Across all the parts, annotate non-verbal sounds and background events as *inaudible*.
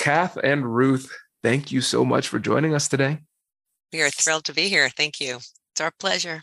Kath and Ruth, thank you so much for joining us today. We are thrilled to be here. Thank you. It's our pleasure.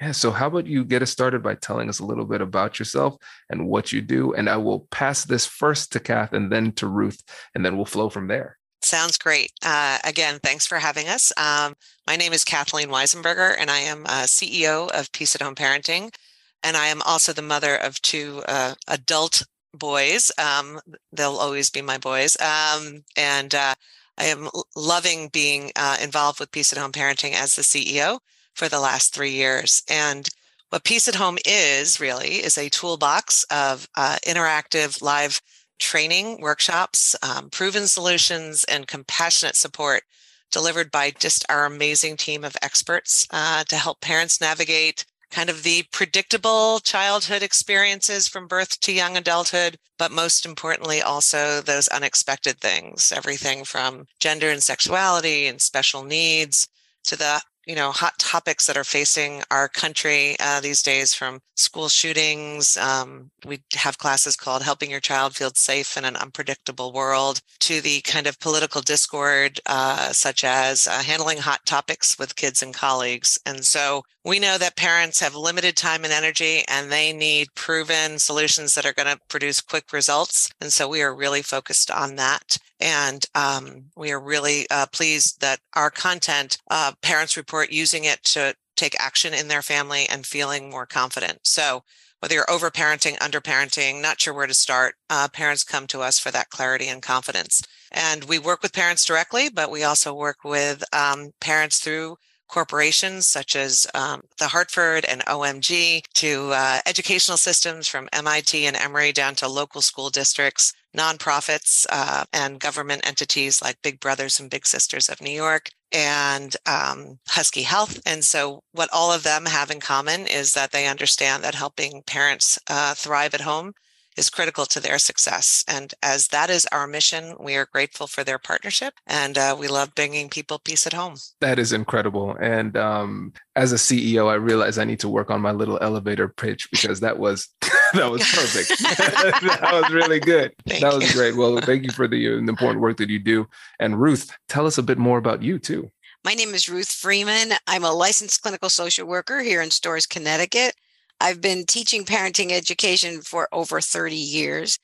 Yeah. So, how about you get us started by telling us a little bit about yourself and what you do? And I will pass this first to Kath and then to Ruth, and then we'll flow from there. Sounds great. Uh, again, thanks for having us. Um, my name is Kathleen Weissenberger, and I am uh, CEO of Peace at Home Parenting. And I am also the mother of two uh, adult boys. Um, they'll always be my boys. Um, and uh, I am loving being uh, involved with Peace at Home Parenting as the CEO for the last three years. And what Peace at Home is really is a toolbox of uh, interactive live training workshops, um, proven solutions, and compassionate support delivered by just our amazing team of experts uh, to help parents navigate kind of the predictable childhood experiences from birth to young adulthood, but most importantly, also those unexpected things, everything from gender and sexuality and special needs to the you know hot topics that are facing our country uh, these days from school shootings um, we have classes called helping your child feel safe in an unpredictable world to the kind of political discord uh, such as uh, handling hot topics with kids and colleagues. And so we know that parents have limited time and energy and they need proven solutions that are going to produce quick results. And so we are really focused on that and um, we are really uh, pleased that our content, uh, parents report using it to take action in their family and feeling more confident. So whether you're over parenting, under parenting, not sure where to start, uh, parents come to us for that clarity and confidence. And we work with parents directly, but we also work with um, parents through corporations such as um, the Hartford and OMG to uh, educational systems from MIT and Emory down to local school districts nonprofits uh, and government entities like Big Brothers and Big Sisters of New York and um, Husky Health. And so, what all of them have in common is that they understand that helping parents uh, thrive at home is critical to their success. And as that is our mission, we are grateful for their partnership and uh, we love bringing people peace at home. That is incredible. And um, as a CEO, I realize I need to work on my little elevator pitch because that was. *laughs* that was perfect. *laughs* *laughs* that was really good. Thank that was you. great. Well, thank you for the, uh, the important work that you do. And Ruth, tell us a bit more about you too. My name is Ruth Freeman. I'm a licensed clinical social worker here in Storrs, Connecticut. I've been teaching parenting education for over 30 years.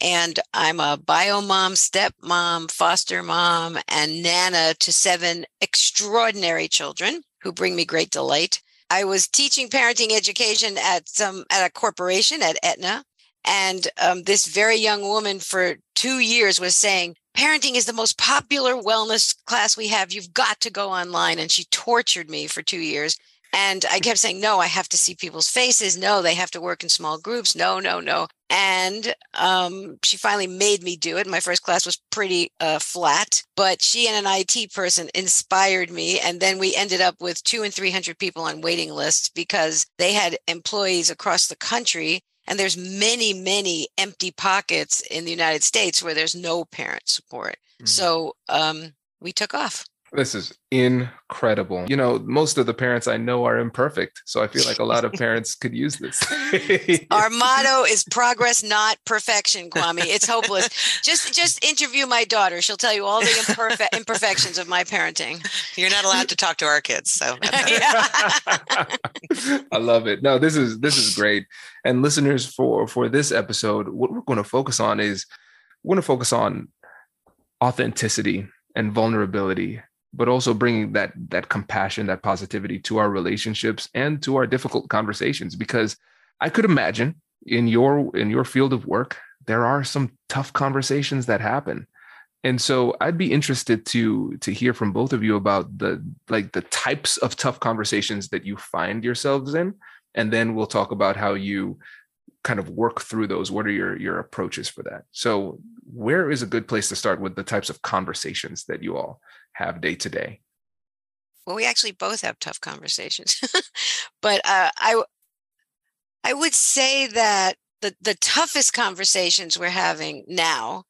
And I'm a bio mom, step mom, foster mom, and nana to seven extraordinary children who bring me great delight. I was teaching parenting education at some at a corporation at Aetna, and um, this very young woman for two years was saying, "Parenting is the most popular wellness class we have. You've got to go online." And she tortured me for two years. And I kept saying, no, I have to see people's faces. No, they have to work in small groups. No, no, no. And um, she finally made me do it. My first class was pretty uh, flat, but she and an IT person inspired me. And then we ended up with two and 300 people on waiting lists because they had employees across the country. And there's many, many empty pockets in the United States where there's no parent support. Mm-hmm. So um, we took off. This is incredible. You know, most of the parents I know are imperfect. So I feel like a lot of parents could use this. *laughs* Our motto is progress, not perfection, Kwame. It's hopeless. Just just interview my daughter. She'll tell you all the imperfe- imperfections of my parenting. You're not allowed to talk to our kids. So *laughs* *laughs* I love it. No, this is this is great. And listeners, for for this episode, what we're going to focus on is we're going to focus on authenticity and vulnerability but also bringing that that compassion that positivity to our relationships and to our difficult conversations because i could imagine in your in your field of work there are some tough conversations that happen. And so i'd be interested to to hear from both of you about the like the types of tough conversations that you find yourselves in and then we'll talk about how you kind of work through those what are your your approaches for that so where is a good place to start with the types of conversations that you all have day to day? Well, we actually both have tough conversations, *laughs* but uh, I I would say that the the toughest conversations we're having now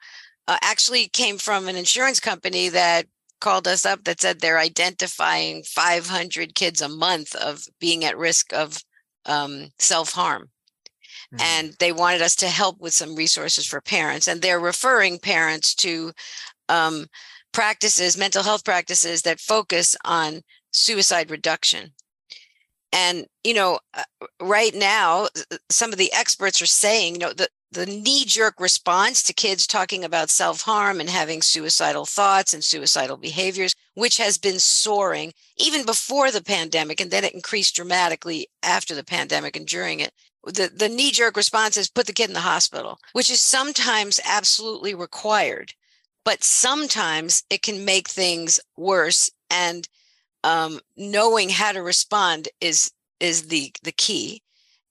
uh, actually came from an insurance company that called us up that said they're identifying 500 kids a month of being at risk of um, self harm. Mm-hmm. And they wanted us to help with some resources for parents. And they're referring parents to um, practices, mental health practices that focus on suicide reduction. And, you know, uh, right now, some of the experts are saying, you know, the, the knee jerk response to kids talking about self harm and having suicidal thoughts and suicidal behaviors, which has been soaring even before the pandemic, and then it increased dramatically after the pandemic and during it. The, the knee jerk response is put the kid in the hospital, which is sometimes absolutely required but sometimes it can make things worse and um, knowing how to respond is is the the key.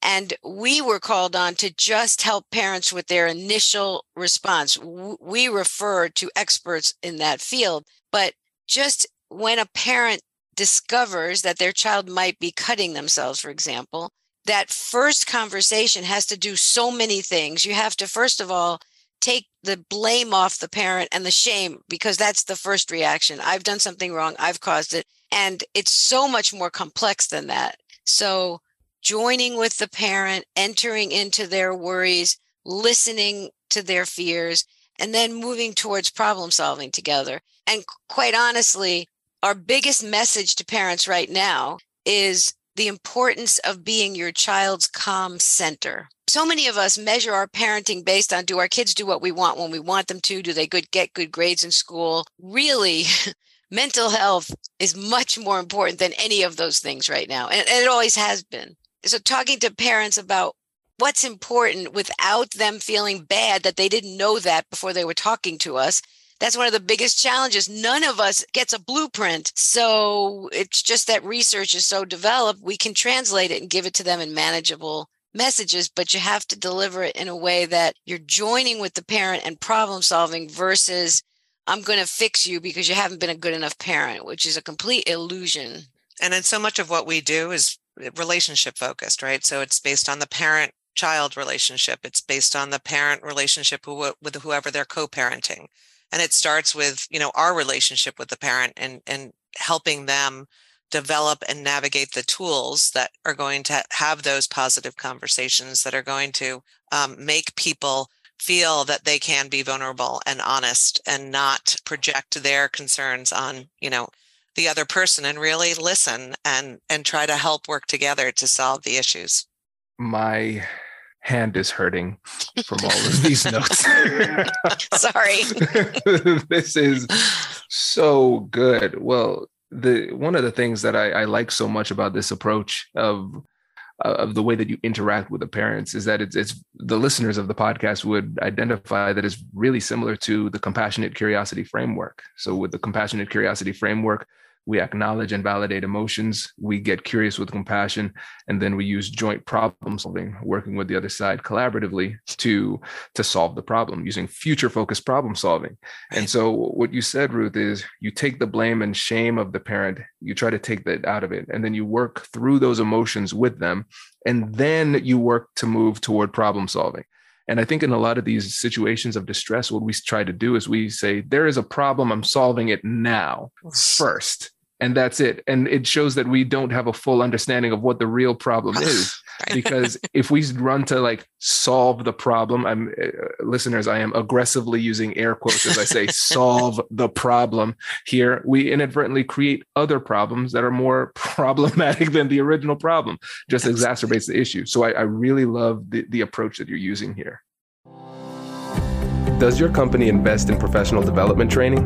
And we were called on to just help parents with their initial response. We refer to experts in that field but just when a parent discovers that their child might be cutting themselves for example that first conversation has to do so many things you have to first of all take the blame off the parent and the shame because that's the first reaction. I've done something wrong, I've caused it. And it's so much more complex than that. So, joining with the parent, entering into their worries, listening to their fears, and then moving towards problem solving together. And quite honestly, our biggest message to parents right now is the importance of being your child's calm center. So many of us measure our parenting based on do our kids do what we want when we want them to? Do they good get good grades in school? Really *laughs* mental health is much more important than any of those things right now and, and it always has been. So talking to parents about what's important without them feeling bad that they didn't know that before they were talking to us that's one of the biggest challenges. None of us gets a blueprint. So it's just that research is so developed, we can translate it and give it to them in manageable messages, but you have to deliver it in a way that you're joining with the parent and problem solving versus I'm going to fix you because you haven't been a good enough parent, which is a complete illusion. And then so much of what we do is relationship focused, right? So it's based on the parent child relationship, it's based on the parent relationship with whoever they're co parenting. And it starts with, you know, our relationship with the parent and, and helping them develop and navigate the tools that are going to have those positive conversations that are going to um, make people feel that they can be vulnerable and honest and not project their concerns on you know the other person and really listen and and try to help work together to solve the issues. My hand is hurting from all of these *laughs* notes. *laughs* Sorry. *laughs* This is so good. Well the one of the things that I, I like so much about this approach of uh, of the way that you interact with the parents is that it's, it's the listeners of the podcast would identify that is really similar to the compassionate curiosity framework. So with the compassionate curiosity framework, we acknowledge and validate emotions. We get curious with compassion and then we use joint problem solving working with the other side collaboratively to to solve the problem using future focused problem solving. And so what you said ruth is you take the blame and shame of the parent you try to take that out of it and then you work through those emotions with them and then you work to move toward problem solving. And I think in a lot of these situations of distress, what we try to do is we say, there is a problem, I'm solving it now first and that's it. And it shows that we don't have a full understanding of what the real problem *laughs* is because if we run to like solve the problem i'm uh, listeners i am aggressively using air quotes as i say *laughs* solve the problem. Here we inadvertently create other problems that are more *laughs* problematic than the original problem just exacerbates the issue. So i, I really love the, the approach that you're using here. Does your company invest in professional development training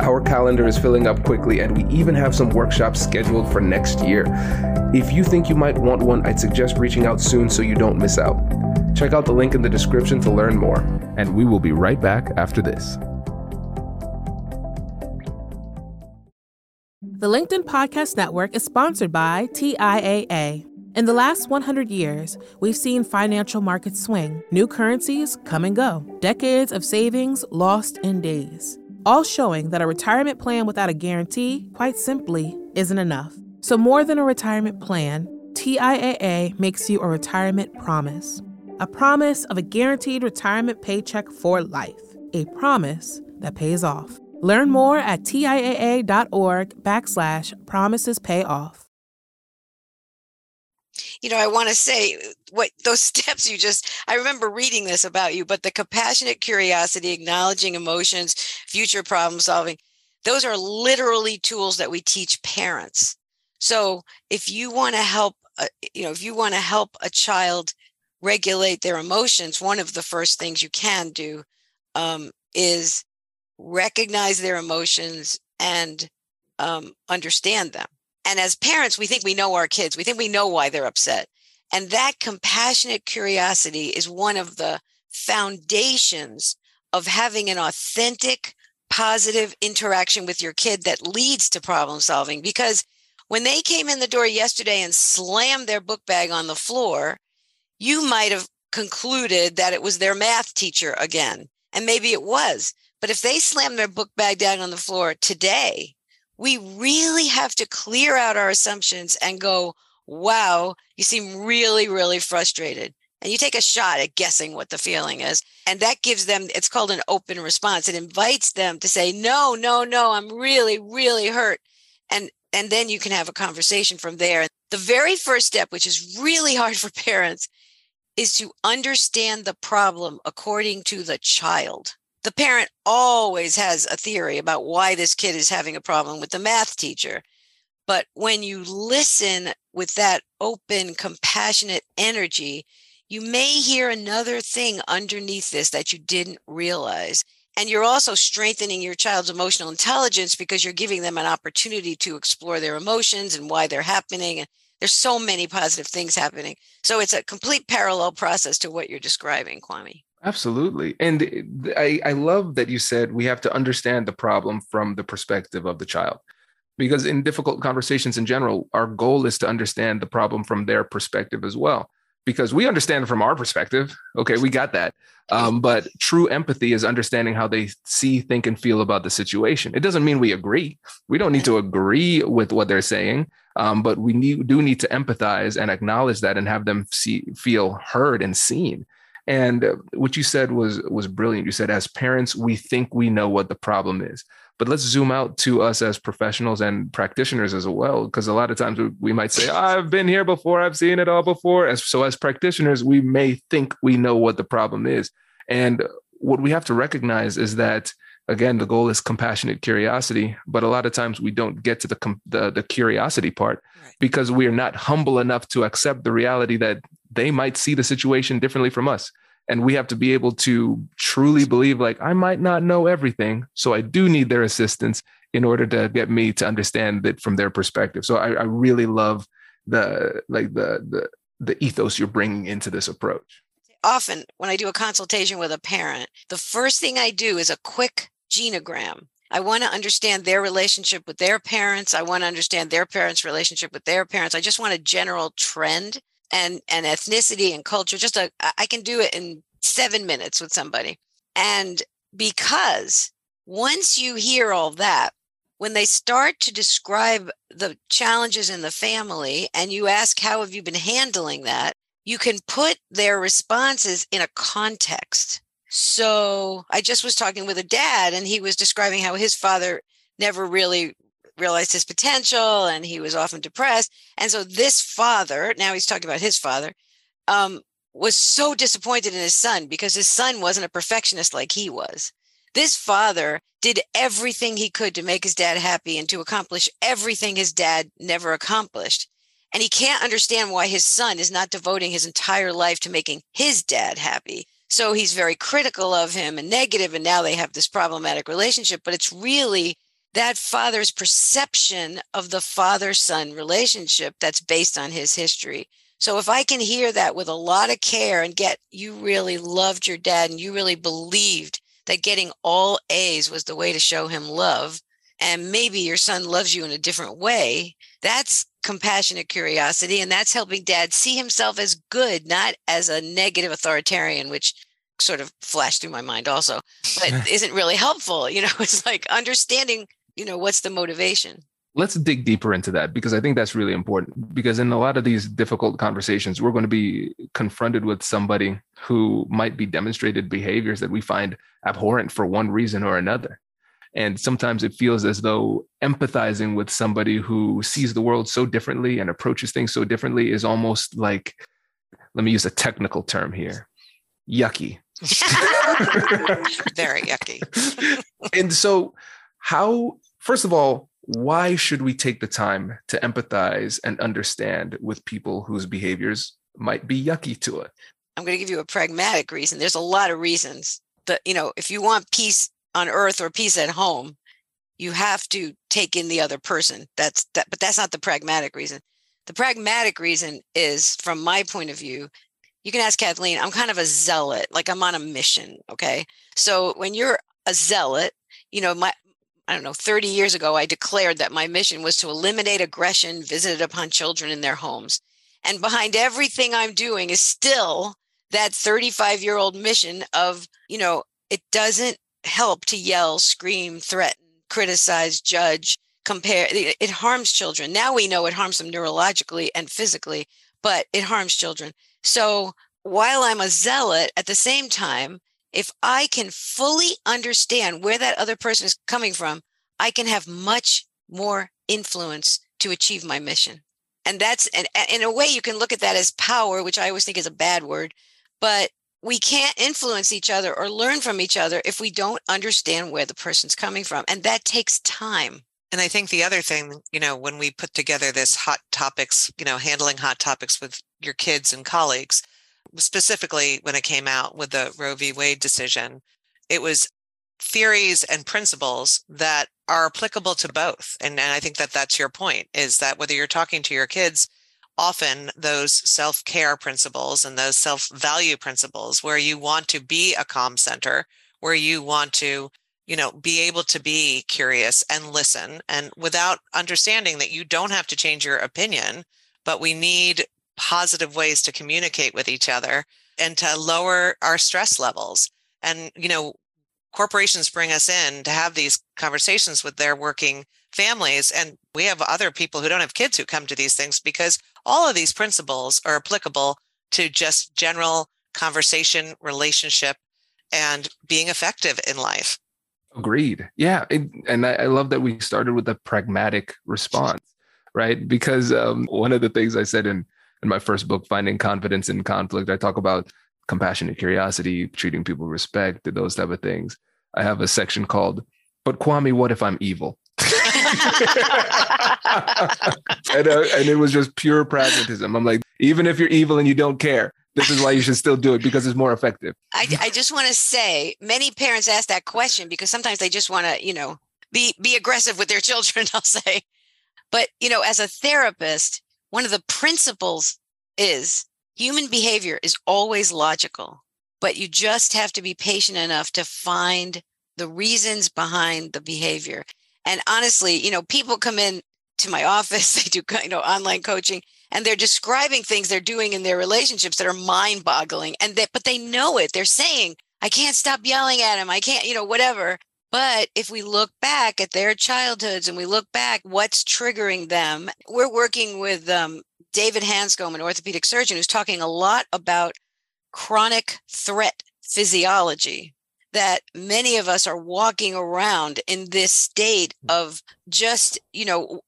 Our calendar is filling up quickly, and we even have some workshops scheduled for next year. If you think you might want one, I'd suggest reaching out soon so you don't miss out. Check out the link in the description to learn more, and we will be right back after this. The LinkedIn Podcast Network is sponsored by TIAA. In the last 100 years, we've seen financial markets swing, new currencies come and go, decades of savings lost in days, all showing that a retirement plan without a guarantee, quite simply, isn't enough. So, more than a retirement plan, TIAA makes you a retirement promise a promise of a guaranteed retirement paycheck for life, a promise that pays off. Learn more at TIAA.org backslash promises pay off. You know, I want to say what *laughs* those steps you just, I remember reading this about you, but the compassionate curiosity, acknowledging emotions, future problem solving, those are literally tools that we teach parents so if you want to help, uh, you know, if you want to help a child regulate their emotions, one of the first things you can do um, is recognize their emotions and um, understand them. And as parents, we think we know our kids. We think we know why they're upset. And that compassionate curiosity is one of the foundations of having an authentic, positive interaction with your kid that leads to problem solving because when they came in the door yesterday and slammed their book bag on the floor, you might have concluded that it was their math teacher again. And maybe it was. But if they slammed their book bag down on the floor today, we really have to clear out our assumptions and go, wow, you seem really, really frustrated. And you take a shot at guessing what the feeling is. And that gives them, it's called an open response. It invites them to say, no, no, no, I'm really, really hurt. And and then you can have a conversation from there. The very first step, which is really *laughs* hard for parents, is to understand the problem according to the child. The parent always has a theory about why this kid is having a problem with the math teacher. But when you listen with that open, compassionate energy, you may hear another thing underneath this that you didn't realize. And you're also strengthening your child's emotional intelligence because you're giving them an opportunity to explore their emotions and why they're happening. And there's so many positive things happening. So it's a complete parallel process to what you're describing, Kwame. Absolutely. And I, I love that you said we have to understand the problem from the perspective of the child. Because in difficult conversations in general, our goal is to understand the problem from their perspective as well because we understand from our perspective. Okay, we got that. Um, but true empathy is understanding how they see, think, and feel about the situation. It doesn't mean we agree. We don't need to agree with what they're saying, um, but we need, do need to empathize and acknowledge that and have them see, feel heard and seen. And uh, what you said was was brilliant. You said, as parents, we think we know what the problem is but let's zoom out to us as professionals and practitioners as well because a lot of times we, we might say i've been here before i've seen it all before as, so as practitioners we may think we know what the problem is and what we have to recognize is that again the goal is compassionate curiosity but a lot of times we don't get to the the, the curiosity part right. because we are not humble enough to accept the reality that they might see the situation differently from us and we have to be able to truly believe like i might not know everything so i do need their assistance in order to get me to understand it from their perspective so i, I really love the like the, the the ethos you're bringing into this approach often when i do a consultation with a parent the first thing i do is a quick genogram I want to understand their relationship with their parents. I want to understand their parents' relationship with their parents. I just want a general trend and and ethnicity and culture. Just a I can do it in seven minutes with somebody. And because once you hear all that, when they start to describe the challenges in the family and you ask, How have you been handling that? You can put their responses in a context. So I just was talking with a dad, and he was describing how his father never really realized his potential and he was often depressed. And so this father, now he's talking about his father, um, was so disappointed in his son because his son wasn't a perfectionist like he was. This father did everything he could to make his dad happy and to accomplish everything his dad never accomplished. And he can't understand why his son is not devoting his entire life to making his dad happy. So he's very critical of him and negative, and now they have this problematic relationship. But it's really that father's perception of the father son relationship that's based on his history. So if I can hear that with a lot of care and get you really loved your dad and you really believed that getting all A's was the way to show him love, and maybe your son loves you in a different way, that's compassionate curiosity. And that's helping dad see himself as good, not as a negative authoritarian, which sort of flashed through my mind also, but *laughs* isn't really helpful. You know, *laughs* it's like understanding, you know, what's the motivation let's dig deeper into that because I think that's really important. Because in a lot of these difficult conversations, we're going to be confronted with somebody who might be demonstrated behaviors that we find abhorrent for one reason or another. And sometimes it feels as though empathizing with somebody who sees the world so differently and approaches things so differently is almost like, let me use a technical term here yucky. *laughs* Very yucky. *laughs* and so, how, first of all, why should we take the time to empathize and understand with people whose behaviors might be yucky to us? I'm going to give you a pragmatic reason. There's a lot of reasons that, you know, if you want peace on earth or peace at home, you have to take in the other person. That's that, but that's not the pragmatic reason. The pragmatic reason is, from my point of view, you can ask Kathleen, I'm kind of a zealot, like I'm on a mission. Okay. So when you're a zealot, you know, my I don't know, 30 years ago, I declared that my mission was to eliminate aggression visited upon children in their homes. And behind everything I'm doing is still that 35 year old mission of, you know, it doesn't help to yell, scream, threaten, criticize, judge, compare. It harms children. Now we know it harms them neurologically and physically, but it harms children. So while I'm a zealot, at the same time, if I can fully understand where that other person is coming from, I can have much more influence to achieve my mission. And that's, and in a way, you can look at that as power, which I always think is a bad word, but we can't influence each other or learn from each other if we don't understand where the person's coming from. And that takes time. And I think the other thing, you know, when we put together this hot topics, you know, handling hot topics with your kids and colleagues, specifically when it came out with the Roe v. Wade decision, it was theories and principles that are applicable to both. And, and I think that that's your point is that whether you're talking to your kids, often those self care principles and those self value principles where you want to be a calm center, where you want to you know be able to be curious and listen and without understanding that you don't have to change your opinion but we need positive ways to communicate with each other and to lower our stress levels. And, you know, corporations bring us in to have these conversations with their working families. And we have other people who don't have kids who come to these things because all of these principles are applicable to just general conversation, relationship, and being effective in life. Agreed. Yeah. and I, I, love that we started with a pragmatic response, right? Because um, one of the things I said in in my first book, Finding Confidence in Conflict, I talk about compassionate curiosity, treating people with respect, those type of things. I have a section called, But Kwame, what if I'm evil? *laughs* and, uh, and it was just pure pragmatism. I'm like, even if you're evil and you don't care, this is why you should still do it because it's more effective. I, I just want to say many parents ask that question because sometimes they just want to, you know, be be aggressive with their *laughs* children, I'll say. But, you know, as a therapist, one of the principles is human behavior is always logical, but you just have to be patient enough to find the reasons behind the behavior. And honestly, you know, people come in to my *laughs* office, they do you know online coaching and they're describing things they're doing in their relationships that are mind-boggling and that but they know it. They're saying, I can't stop yelling at him. I can't, you know, whatever. But if we look back at their childhoods and we look back what's triggering them, we're working with um, David Hanscom, an orthopedic surgeon, who's talking a lot about chronic threat physiology that many of us are walking around in this state hmm. of just, you know,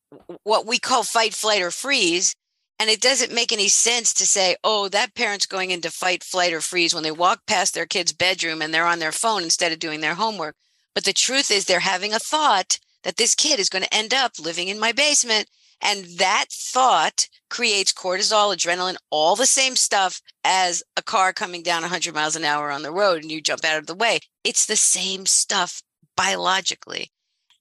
what we call fight, flight, or freeze. And it doesn't make any sense to say, oh, that parent's going into fight, flight, or freeze when they walk past their kid's bedroom and they're on their phone instead of doing their homework. But the truth is, they're having a thought that this kid is going to end up living in my basement. And that thought creates cortisol, adrenaline, all the same stuff as a car coming down 100 miles an hour on the road and you jump out of the way. It's the same stuff biologically.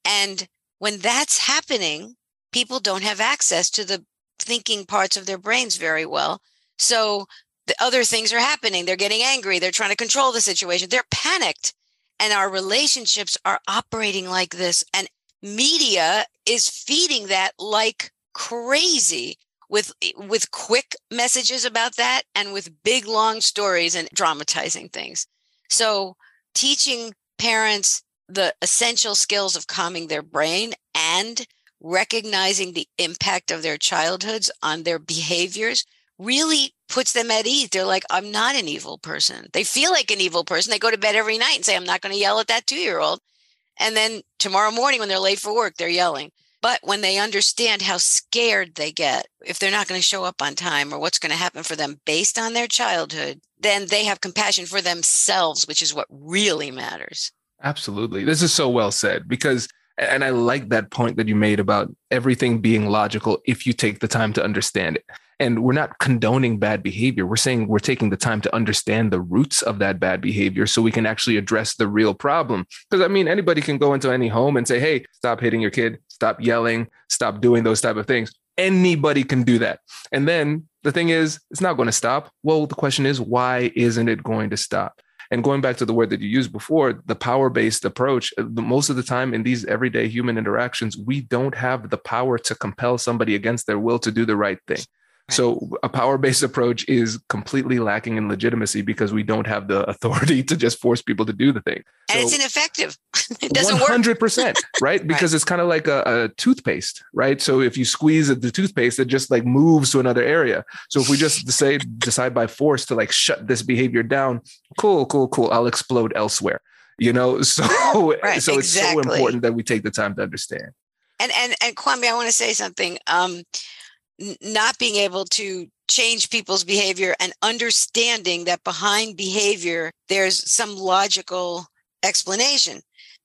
And when that's happening, people don't have access to the thinking parts of their brains very well. So the other things are happening. They're getting angry. They're trying to control the situation. They're panicked. And our relationships are operating like this. And media is feeding that like crazy with with quick messages about that and with big long stories and dramatizing things. So teaching parents the essential skills of calming their brain and recognizing the impact of their childhoods on their behaviors really puts them at ease. They're like, I'm not an evil person. They feel like an evil person. They go to bed every night and say, I'm not going to yell at that two year old. And then tomorrow morning, when they're late for work, they're yelling. But when they understand how scared they get if they're not going to show up on time or what's going to happen for them based on their childhood, then they have compassion for themselves, which is what really matters. Absolutely. This is so well said because, and I like that point that you made about everything being logical if you take the time to understand it. And we're not condoning bad behavior. We're saying we're taking the time to understand the roots of that bad behavior so we can actually address the real problem. Because I mean, anybody can go into any home and say, hey, stop hitting your kid, stop yelling, stop doing those type of things. Anybody can do that. And then the thing is, it's not going to stop. Well, the question is, why isn't it going to stop? And going back to the word that you used before, the power based approach, uh, most of the time in these everyday human interactions, we don't have the power to compel somebody against their will to do the right thing. So a power-based approach is completely lacking in legitimacy because we don't have the *laughs* authority to just force people to do the thing. And so, it's ineffective. *laughs* it doesn't 100%, work. *laughs* right? Because right. it's kind of like a, a, toothpaste, right? So if you squeeze the toothpaste, it just like moves to another area. So if we just decide decide by force to like shut this behavior down, cool, cool, cool. I'll explode elsewhere. You know, so right, so exactly. it's so important that we take the time to understand. And and and Kwame, I want to say something. Um, not being able to change people's behavior and understanding that behind behavior there's some logical explanation.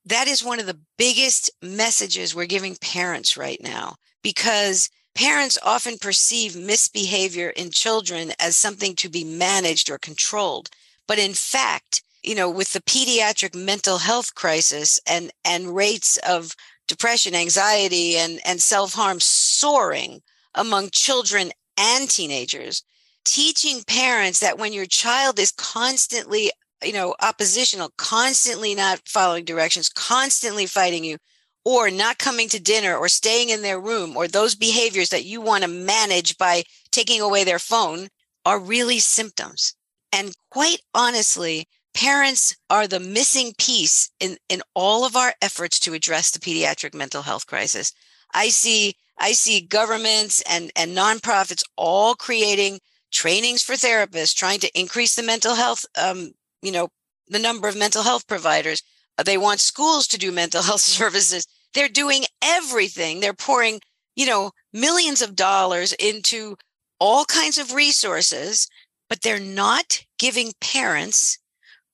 That is one of the biggest messages we're giving parents right now because parents often perceive misbehavior in children as something to be managed or controlled. But in fact you know with the pediatric mental health crisis and and rates of depression anxiety and and self-harm soaring among children and teenagers teaching parents that when your child is constantly you know oppositional constantly not following directions constantly fighting you or not coming to dinner or staying in their room or those behaviors that you want to manage by taking away their phone are really symptoms. And quite honestly parents are the missing piece in in all of our efforts to address the pediatric mental health crisis i see I see governments and, and nonprofits all creating trainings for therapists, trying to increase the mental health, um, you know, the number of mental health providers. Uh, they want schools to do mental *laughs* health services. They're doing everything. They're pouring, you know, millions of dollars into all kinds of resources, but they're not giving parents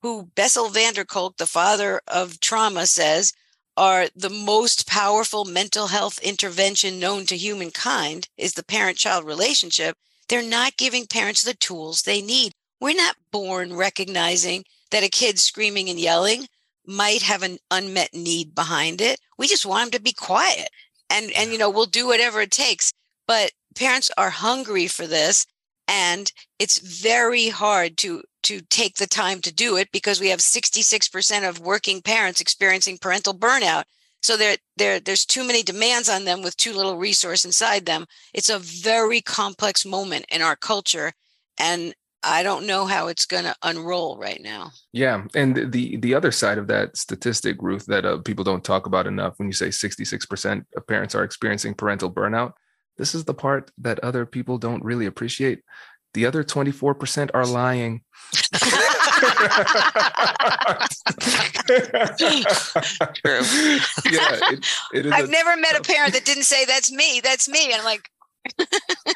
who Bessel van der Kolk, the father of trauma, says are the most powerful mental health intervention known to humankind is the parent child relationship. They're not giving parents the tools they need. We're not born recognizing that a kid screaming and yelling might have an unmet need behind it. We just want them to be quiet and and you know we'll do whatever it takes. But parents are hungry for this and it's very hard to to take the time to do it because we have 66% of working parents experiencing parental burnout so there, there there's too many demands on them with too little resource inside them it's a very complex moment in our culture and I don't know how it's going to unroll right now. Yeah, and the the other side of that statistic, Ruth, that uh, people don't talk about enough, when you say sixty six percent of parents are experiencing parental burnout, this is the part that other people don't really appreciate. The other twenty four percent are *laughs* lying. *laughs* True. Yeah, it, it is I've a, never met a parent that didn't say that's me. That's me. And I'm like,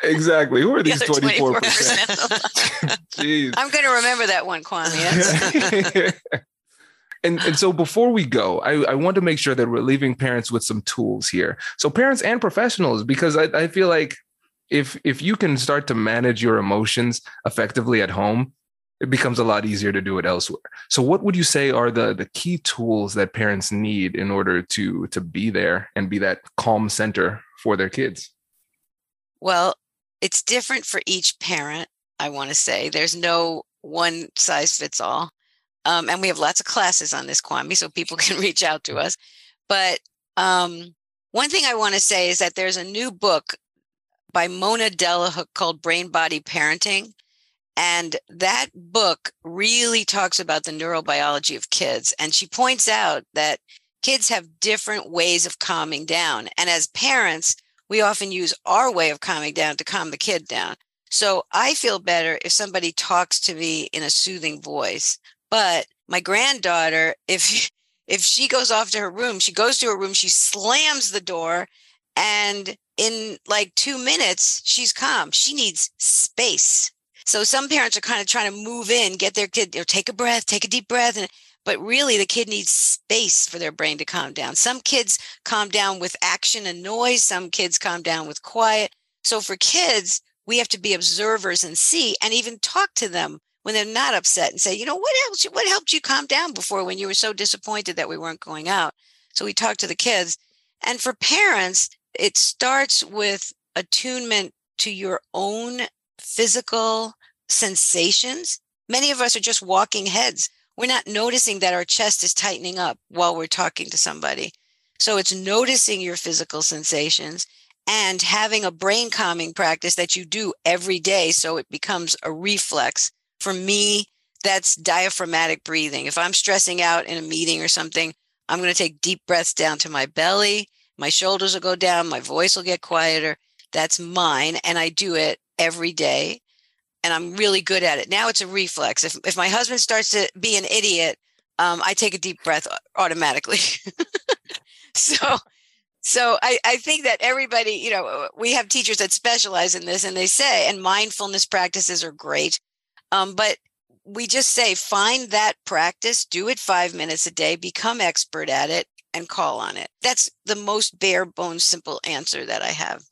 exactly. Who are these twenty four percent? *laughs* Jeez. I'm going to remember that one, Kwame. And, and so before we go, I, I want to make sure that we're leaving parents with some tools here. So parents and professionals, because I, I feel like if if you can start to manage your emotions effectively at home, it becomes a lot easier to do it elsewhere. So what would you say are the the key tools that parents need in order to to be there and be that calm center for their kids? Well, it's different for each parent, I want to say. There's no one size fits all. Um, and we have lots of classes on this, Kwame, so people *laughs* can reach out to us. But um, one thing I want to say is that there's a new book by Mona Delahooke called Brain Body Parenting. And that book really talks about the neurobiology of kids. And she points out that kids have different ways of calming down. And as parents, we often use our way of calming down to calm the kid down. So I feel better if somebody talks to me in a soothing voice. But my granddaughter, if *laughs* if she goes off to her room, she goes to her room, she slams the door, and in like two minutes, she's calm. She needs space. So some parents are kind of trying to move in, get their kid, you know, take a breath, take a deep breath, and but really the kid needs space for their brain to calm down. Some kids calm down with action and noise, some kids calm down with quiet. So for kids, we have to be observers and see and even talk to them when they're not upset and say, you know, what else? what helped you calm down before when you were so disappointed that we weren't going out? So we talk to the kids. And for parents, it starts with attunement to your own physical sensations. Many of us are just walking heads we're not noticing that our chest is tightening up while we're talking to somebody. So it's noticing your physical sensations and having a brain calming practice that you do every day so it becomes a reflex. For me, that's diaphragmatic breathing. If I'm stressing out in a meeting or something, I'm going to take deep breaths down to my belly. My shoulders will go down, my voice will get quieter. That's mine. And I do it every day and I'm really good at it. Now it's a reflex. If if my husband starts to be an idiot, um, I take a deep breath automatically. *laughs* so so I, I think that everybody, you know, we have teachers that specialize in this and they say, and mindfulness practices are great. Um, but we just say find that practice, do it five minutes a day, become expert at it, and call on it. That's the most bare bones simple answer that I have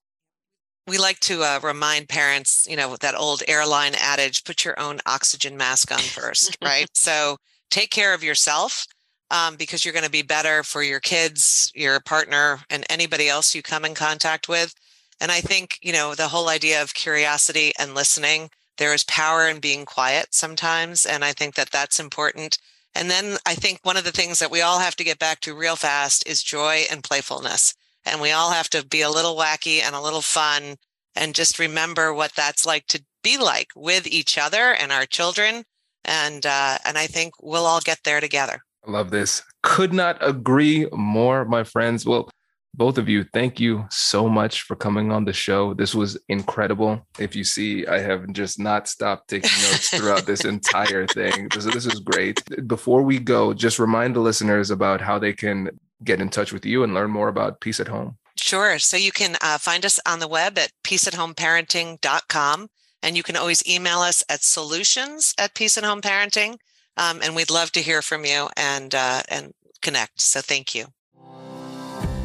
we like to uh, remind parents, you know, that old airline adage put your own oxygen mask on first, *laughs* right? So take care of yourself um, because you're going to be better for your kids, your partner, and anybody else you come in contact with. And I think, you know, the whole idea of curiosity and listening, there is power in being quiet sometimes. And I think that that's important. And then I think one of the things that we all have to get back to real fast is joy and playfulness and we all have to be a little wacky and a little fun and just remember what that's like to be like with each other and our children and uh, and i think we'll all get there together i love this could not agree more my friends well both of you thank you so much for coming on the show this was incredible if you see i have just not stopped taking notes throughout this entire thing this, this is great before we go just remind the listeners about how they can get in touch with you and learn more about Peace at Home? Sure. So you can uh, find us on the web at peaceathomeparenting.com. And you can always email us at solutions at Peace at Home Parenting. Um, and we'd love to hear from you and, uh, and connect. So thank you.